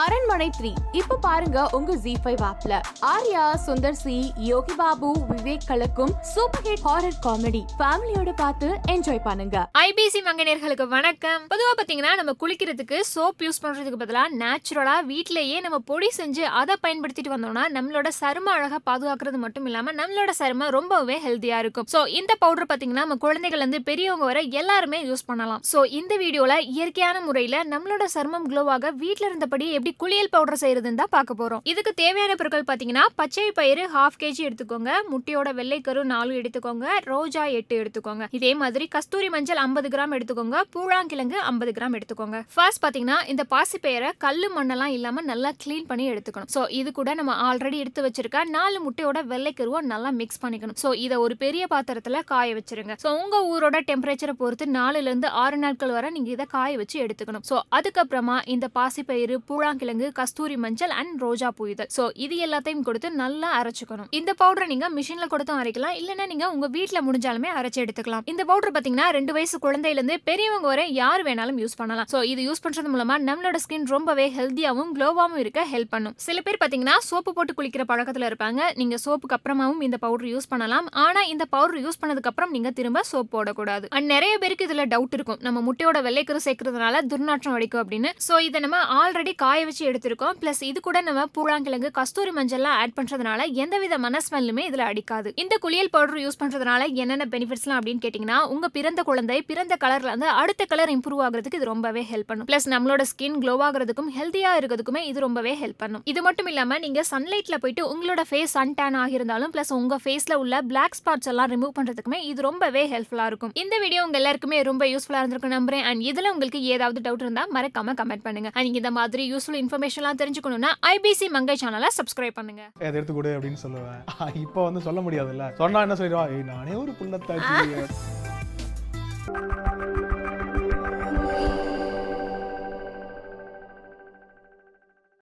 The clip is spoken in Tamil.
அரண்மனை த்ரீ. இப்ப பாருங்க உங்க ஜி ஃபைவ் ஆப்ல ஆர்யா சுந்தர் சி யோகி பாபு விவேக் கலக்கும் சூப்பர் ஹிட் ஹாரர் காமெடி ஃபேமிலியோட பார்த்து என்ஜாய் பண்ணுங்க. ஐபிசி மங்கனியர்களுக்கு வணக்கம். பொதுவா பாத்தீங்கன்னா நம்ம குளிக்கிறதுக்கு சோப் யூஸ் பண்றதுக்கு பதிலா நேச்சுரலா வீட்லயே நம்ம பொடி செஞ்சு அதை பயன்படுத்திட்டு வந்தோம்னா நம்மளோட சரும அழகா பாதுகாக்கிறது மட்டும் இல்லாம நம்மளோட சருமம் ரொம்பவே ஹெல்த்தியா இருக்கும். சோ இந்த பவுடர் பாத்தீங்கன்னா நம்ம குழந்தைகள் இருந்து பெரியவங்க வரை எல்லாருமே யூஸ் பண்ணலாம். சோ இந்த வீடியோல இயற்கையான முறையில நம்மளோட சருமம் க்ளோவாக வீட்ல இருந்தபடி எப்படி குளியல் பவுடர் செய்யறதுன்னு தான் பார்க்க போறோம். இதுக்கு தேவையான பொருட்கள் பாத்தீங்கன்னா பச்சை பயிறு ஹாஃப் கேஜி எடுத்துக்கோங்க. முட்டையோட வெள்ளைக்கரு நாலு எடுத்துக்கோங்க. ரோஜா எட்டு எடுத்துக்கோங்க. இதே மாதிரி கஸ்தூரி மஞ்சள் ஐம்பது கிராம் எடுத்துக்கோங்க. பூழாங்கிழங்கு ஐம்பது கிராம் எடுத்துக்கோங்க. ஃபர்ஸ்ட் பாத்தீங்கன்னா இந்த பாசிப்பயிரை கல்லு மண்ணெல்லாம் இல்லாம நல்லா க்ளீன் பண்ணி எடுத்துக்கணும். ஸோ இது கூட நம்ம ஆல்ரெடி எடுத்து வச்சிருக்க நாலு முட்டையோட வெள்ளைக்கருவை நல்லா மிக்ஸ் பண்ணிக்கணும். ஸோ இதை ஒரு பெரிய பாத்திரத்துல காய வச்சிருங்க. ஸோ உங்க ஊரோட டெம்பரேச்சரை பொறுத்து நாலுல இருந்து ஆறு நாட்கள் வரை நீங்க இதை காய வச்சு எடுத்துக்கணும். ஸோ அதுக்கப்புறமா இந்த பாசிப்பயிறு பூழாங்கிழங்கு கஸ்தூரி மஞ்சள் அண்ட் ரோஜா பூ இதழ் ஸோ இது எல்லாத்தையும் கொடுத்து நல்லா அரைச்சுக்கணும். இந்த பவுடரை நீங்க மிஷின்ல கொடுத்தும் அரைக்கலாம். இல்லைன்னா நீங்க உங்க வீட்டுல முடிஞ்சாலுமே அரைச்சு எடுத்துக்கலாம். இந்த பவுடர் பாத்தீங்கன்னா ரெண்டு வயசு குழந்தையில இருந்து பெரியவங்க வரை யார் வேணாலும் யூஸ் பண்ணலாம். ஸோ இது யூஸ் பண்றது மூலமா நம்மளோட ஸ்கின் ரொம்பவே ஹெல்த்தியாவும் க்ளோவாவும் இருக்க ஹெல்ப் பண்ணும். சில பேர் பாத்தீங்கன்னா சோப்பு போட்டு குளிக்கிற பழக்கத்துல இருப்பாங்க. நீங்க சோப்புக்கு அப்புறமாவும் இந்த பவுடர் யூஸ் பண்ணலாம். ஆனா இந்த பவுடர் யூஸ் பண்ணதுக்கு அப்புறம் நீங்க திரும்ப சோப் போடக்கூடாது. அண்ட் நிறைய பேருக்கு இதுல டவுட் இருக்கும். நம்ம முட்டையோட வெள்ளைக்கரு சேர்க்கறதுனால துர்நாற்றம் அடிக்கும் அப்படின்னு. ஸோ இதை நம்ம ஆல்ரெடி காய வச்சு எடுத்திருக்கோம். பிளஸ் இது கூட நம்ம பூழாங்கிழங்கு கஸ்தூரி மஞ்சள்லாம் ஆட் பண்றதுனால எந்த விதமான ஸ்மெல்லுமே இதுல அடிக்காது. இந்த குளியல் பவுடர் யூஸ் பண்றதுனால என்னென்ன பெனிஃபிட்ஸ்லாம் அப்படின்னு கேட்டீங்கன்னா உங்க பிறந்த குழந்தை பிறந்த கலர்ல இருந்து அடுத்த கலர் இம்ப்ரூவ் ஆகிறதுக்கு இது ரொம்பவே ஹெல்ப் பண்ணும். பிளஸ் நம்மளோட ஸ்கின் க்ளோ ஆகிறதுக்கும் ஹெல்த்தியா இருக்கிறதுக்குமே இது ரொம்பவே ஹெல்ப் பண்ணும். இது மட்டும் இல்லாம நீங்க சன்லைட்ல போயிட்டு உங்களோட ஃபேஸ் சன் டேன் ஆகியிருந்தாலும் பிளஸ் உங்க ஃபேஸ்ல உள்ள பிளாக் ஸ்பாட்ஸ் எல்லாம் ரிமூவ் பண்றதுக்குமே இது ரொம்பவே ஹெல்ப்ஃபுல்லா இருக்கும். இந்த வீடியோ உங்க எல்லாருக்குமே ரொம்ப யூஸ்ஃபுல்லா இருந்திருக்கும் நம்புறேன். அண்ட் இதுல உங்களுக்கு ஏதாவது டவுட் இருந்தா மறக்காம கமெண்ட் பண்ணுங்க. அண்ட் இந்த மாதிரி யூஸ்ஃபுல் இன்ஃபர்மேஷன்லாம் தெரிஞ்சுக்கணும்னா ஐபிசி மங்கை சேனலை சப்ஸ்கிரைப் பண்ணுங்க. அதை எடுத்து கொடு அப்படின்னு சொல்லுவேன். இப்போ வந்து சொல்ல முடியாதுல்ல. சொன்னா என்ன சொல்லிடுவா? நானே ஒரு புள்ளத்தாச்சி